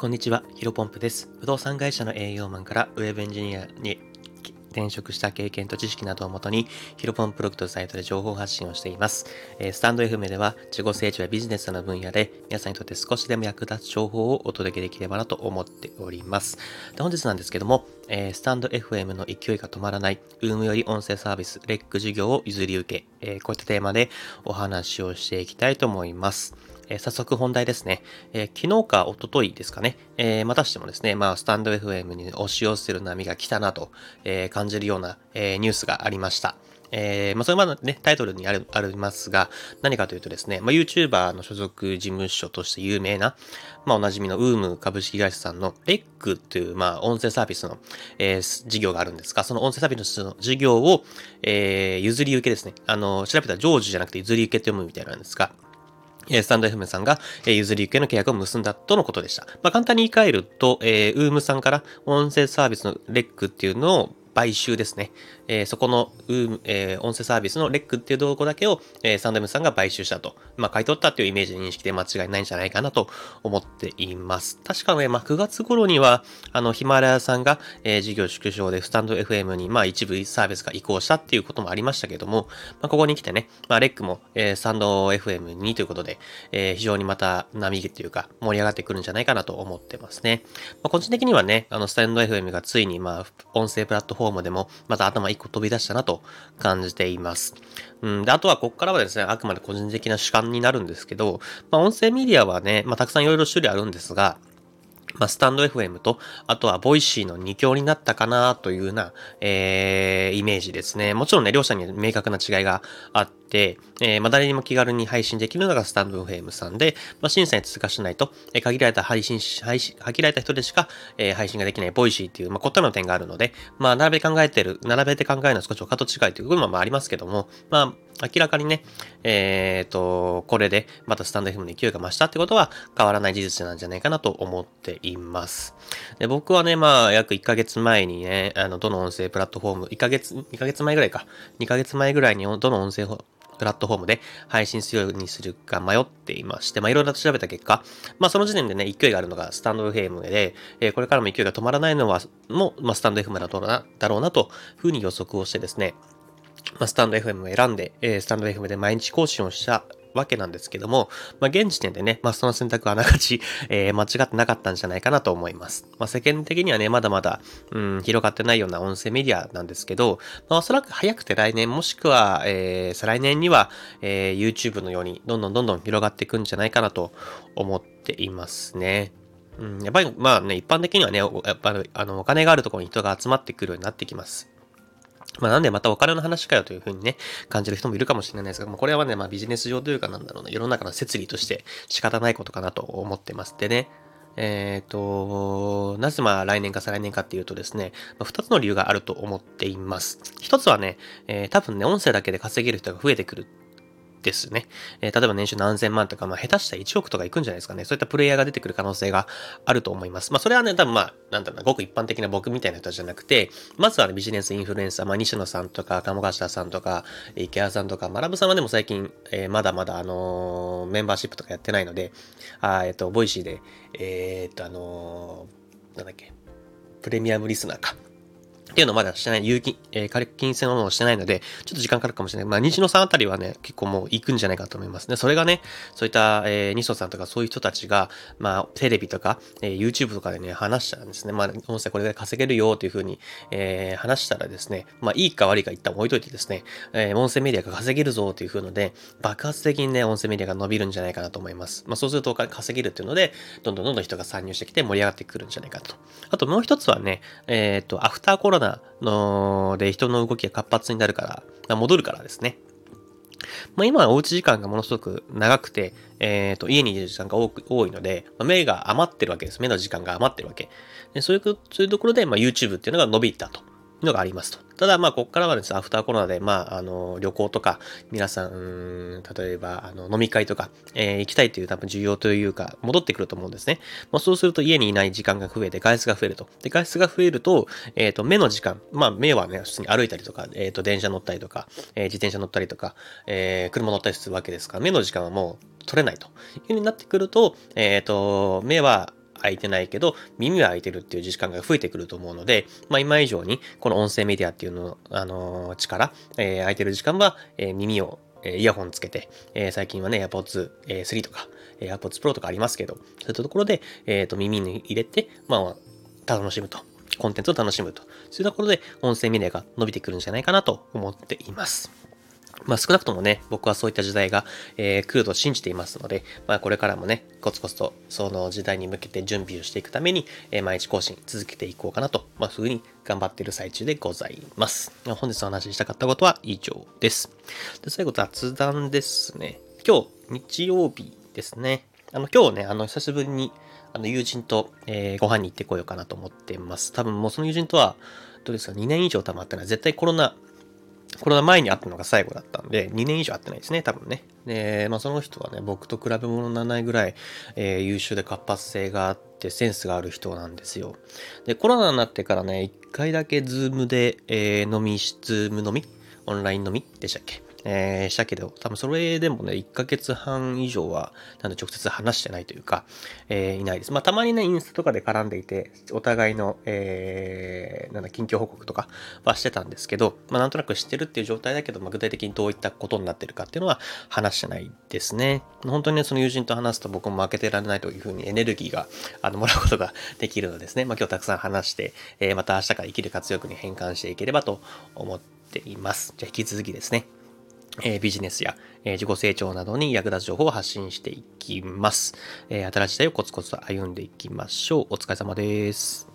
こんにちは、ヒロポンプです。不動産会社の営業マンからウェブエンジニアに転職した経験と知識などをもとに、ヒロポンプログとサイトで情報発信をしています。えスタンド FM では、自己成長やビジネスの分野で、皆さんにとって少しでも役立つ情報をお届けできればなと思っております。で本日なんですけども、えスタンド FM の勢いが止まらない、ウームより音声サービス、レック事業を譲り受け、えこういったテーマでお話をしていきたいと思います。えー早速本題ですね。えー昨日か一昨日ですかね。えーまたしてもですね、まあ、スタンド FM に押し寄せる波が来たなと、え感じるような、えニュースがありました。えーまあ、それまでね、タイトルにあるありますが、何かというとですね、まあ、YouTuber の所属事務所として有名な、まあ、おなじみの UM 株式会社さんの REC という、まあ、音声サービスの、えー事業があるんですが、その音声サービスの事業を、えー譲り受けですね。あの、調べたら成就じゃなくて譲り受けって読むみたいなんですが、えスタンド FM さんが、えー譲り受けの契約を結んだとのことでした。まあ、簡単に言い換えると、えー、ウームさんから音声サービスのレックっていうのを買収ですね。えーそこの、えー音声サービスのレックっていうとこだけを、えースタンド FM さんが買収したと。まあ、買い取ったっていうイメージ認識で間違いないんじゃないかなと思っています。確かね、まあ、9月頃には、あの、ヒマラヤさんが、えー事業縮小でスタンド FM に、まあ、一部サービスが移行したっていうこともありましたけども、まあ、ここに来てね、まあ、レックも、えースタンド FM にということで、えー非常にまた波っていうか盛り上がってくるんじゃないかなと思ってますね。まあ、個人的にはね、あの、スタンド FM がついに、まあ、音声プラットフォームでも、また頭一個飛び出したなと感じています。うん、で、あとはここからはですね、あくまで個人的な主観になるんですけど、まあ、音声メディアはね、まあ、たくさんいろいろ種類あるんですが、まあ、スタンド FM と、あとはボイシーの2強になったかなというような、えー、イメージですね。もちろんね、両者に明確な違いがあって、えー、まあ、誰にも気軽に配信できるのがスタンド FM さんで、まあ、審査に通過しないと、えー限られた配信し、配信、限られた人でしか、えー配信ができないボイシーっていう、まあ、異なる点があるので、まあ、並べ考えてる、並べて考えるのは少しお門違いという部分もありますけども、まあ、明らかにね、えっ、と、これでまたスタンド FM の勢いが増したってことは変わらない事実なんじゃないかなと思っています。で僕はね、まあ、約1ヶ月前にね、あの、どの音声プラットフォーム、1ヶ月、2ヶ月前ぐらいか、2ヶ月前ぐらいにどの音声プラットフォームで配信するようにするか迷っていまして、まあ、いろいろと調べた結果、まあ、その時点でね、勢いがあるのがスタンド FM で、えーこれからも勢いが止まらないのは、もう、まあ、スタンド FM だろうな、だろうなと、ふうに予測をしてですね、まあ、スタンド FM を選んで、えースタンド FM で毎日更新をしたわけなんですけども、まあ、現時点でね、まあ、その選択はあながち、えー間違ってなかったんじゃないかなと思います。まあ、世間的にはね、まだまだ、うん、広がってないような音声メディアなんですけど、まあ、おそらく早くて来年、もしくは、えー再来年には、えー YouTube のように、どんどんどんどん広がっていくんじゃないかなと思っていますね。うん、やっぱり、まあね、一般的にはね、やっぱり、あの、お金があるところに人が集まってくるようになってきます。まあなんでまたお金の話かよというふうにね、感じる人もいるかもしれないですが、まあこれはね、まあビジネス上というかなんだろうな、世の中の摂理として仕方ないことかなと思ってます。でね、えっ、と、なぜまあ来年か再来年かっていうとですね、まあ、2つの理由があると思っています。1つはね、えー多分ね、音声だけで稼げる人が増えてくるですね。えー例えば年収何千万とか、まあ、下手したら1億とかいくんじゃないですかね。そういったプレイヤーが出てくる可能性があると思います。まあ、それはね、多分まあ、なんだろうな、ごく一般的な僕みたいな人じゃなくて、まずは、ね、ビジネスインフルエンサー、まあ、西野さんとか、鴨頭さんとか、イケハヤさんとか、マナブさんはでも最近、えーまだまだ、あのーメンバーシップとかやってないので、あえっ、と、ボイシーで、えっと、あのなんだっけ、プレミアムリスナーか。っていうのをまだしてない、有金、えー、金銭のものしてないので、ちょっと時間かかるかもしれない。まあ、西野さんあたりはね、結構もう行くんじゃないかと思いますね。それがね、そういった、えー、西野さんとかそういう人たちが、まあ、テレビとか、えー YouTube とかでね、話したらですね、まあ、音声これで稼げるよというふうに、えー話したらですね、まあ、いいか悪いか一旦置いといてですね、えー音声メディアが稼げるぞというふうので、爆発的にね、音声メディアが伸びるんじゃないかなと思います。まあ、そうすると稼げるっていうので、どんどんどんどん人が参入してきて盛り上がってくるんじゃないかと。あともう一つはね、えっ、と、アフターコロナので人の動きが活発になるから、戻るからですね。まあ、今はおうち時間がものすごく長くて、えっ、と、家にいる時間が多く多いので、まあ目が余ってるわけです。目の時間が余ってるわけ。でそういう、そういうところで、まあ、YouTube っていうのが伸びたとのがありますと。ただ、まあ、ここからはですね、アフターコロナで、まあ、あの、旅行とか、皆さん、ん例えば、あの、飲み会とか、えー行きたいという多分需要というか、戻ってくると思うんですね。まあ、そうすると家にいない時間が増えて、外出が増えると。で、外出が増えると、えっ、と、目の時間、まあ、目はね、普通に歩いたりとか、えっ、と、電車乗ったりとか、えー自転車乗ったりとか、えー車乗ったりするわけですから、目の時間はもう取れないというふうになってくると、えっ、と、目は、開いてないけど、耳は開いてるっていう時間が増えてくると思うので、まあ今以上に、この音声メディアっていうの、あのー、力、えー、空いてる時間は、えー、耳を、えー、イヤホンつけて、えー、最近はね、AirPods、えー、3とか、AirPods Pro とかありますけど、そういったところで、えっ、と、耳に入れて、まあ、楽しむと。コンテンツを楽しむと。そういうところで、音声メディアが伸びてくるんじゃないかなと思っています。まあ少なくともね、僕はそういった時代が、えー、来ると信じていますので、まあこれからもね、コツコツとその時代に向けて準備をしていくために、えー、毎日更新続けていこうかなと、まあそういうふうに頑張っている最中でございます。本日お話ししたかったことは以上です。で最後雑談ですね。今日、日曜日ですね。あの今日ね、あの久しぶりにあの友人と、えー、ご飯に行ってこようかなと思ってます。多分もうその友人とは、どうですか、2年以上溜まってない。絶対コロナコロナ前に会ったのが最後だったんで、2年以上会ってないですね、多分ね。で、まあその人はね、僕と比べ物にならないぐらい、えー、優秀で活発性があって、センスがある人なんですよ。で、コロナになってからね、1回だけズームで、えー、飲み、ズーム飲み？オンライン飲み？でしたっけ？えー、したけど、多分それでもね、1ヶ月半以上は、なんで直接話してないというか、えー、いないです。まあ、たまにね、インスタとかで絡んでいて、お互いの、えー、なんだ、近況報告とかはしてたんですけど、まあ、なんとなく知ってるっていう状態だけど、まあ、具体的にどういったことになってるかっていうのは話してないですね。本当にね、その友人と話すと僕も負けてられないというふうにエネルギーが、あの、もらうことができるのですね。まあ、今日たくさん話して、えー、また明日から生きる活力に変換していければと思っています。じゃあ、引き続きですね。えビジネスや、え自己成長などに役立つ情報を発信していきます。え新しい時代をコツコツと歩んでいきましょう。お疲れ様です。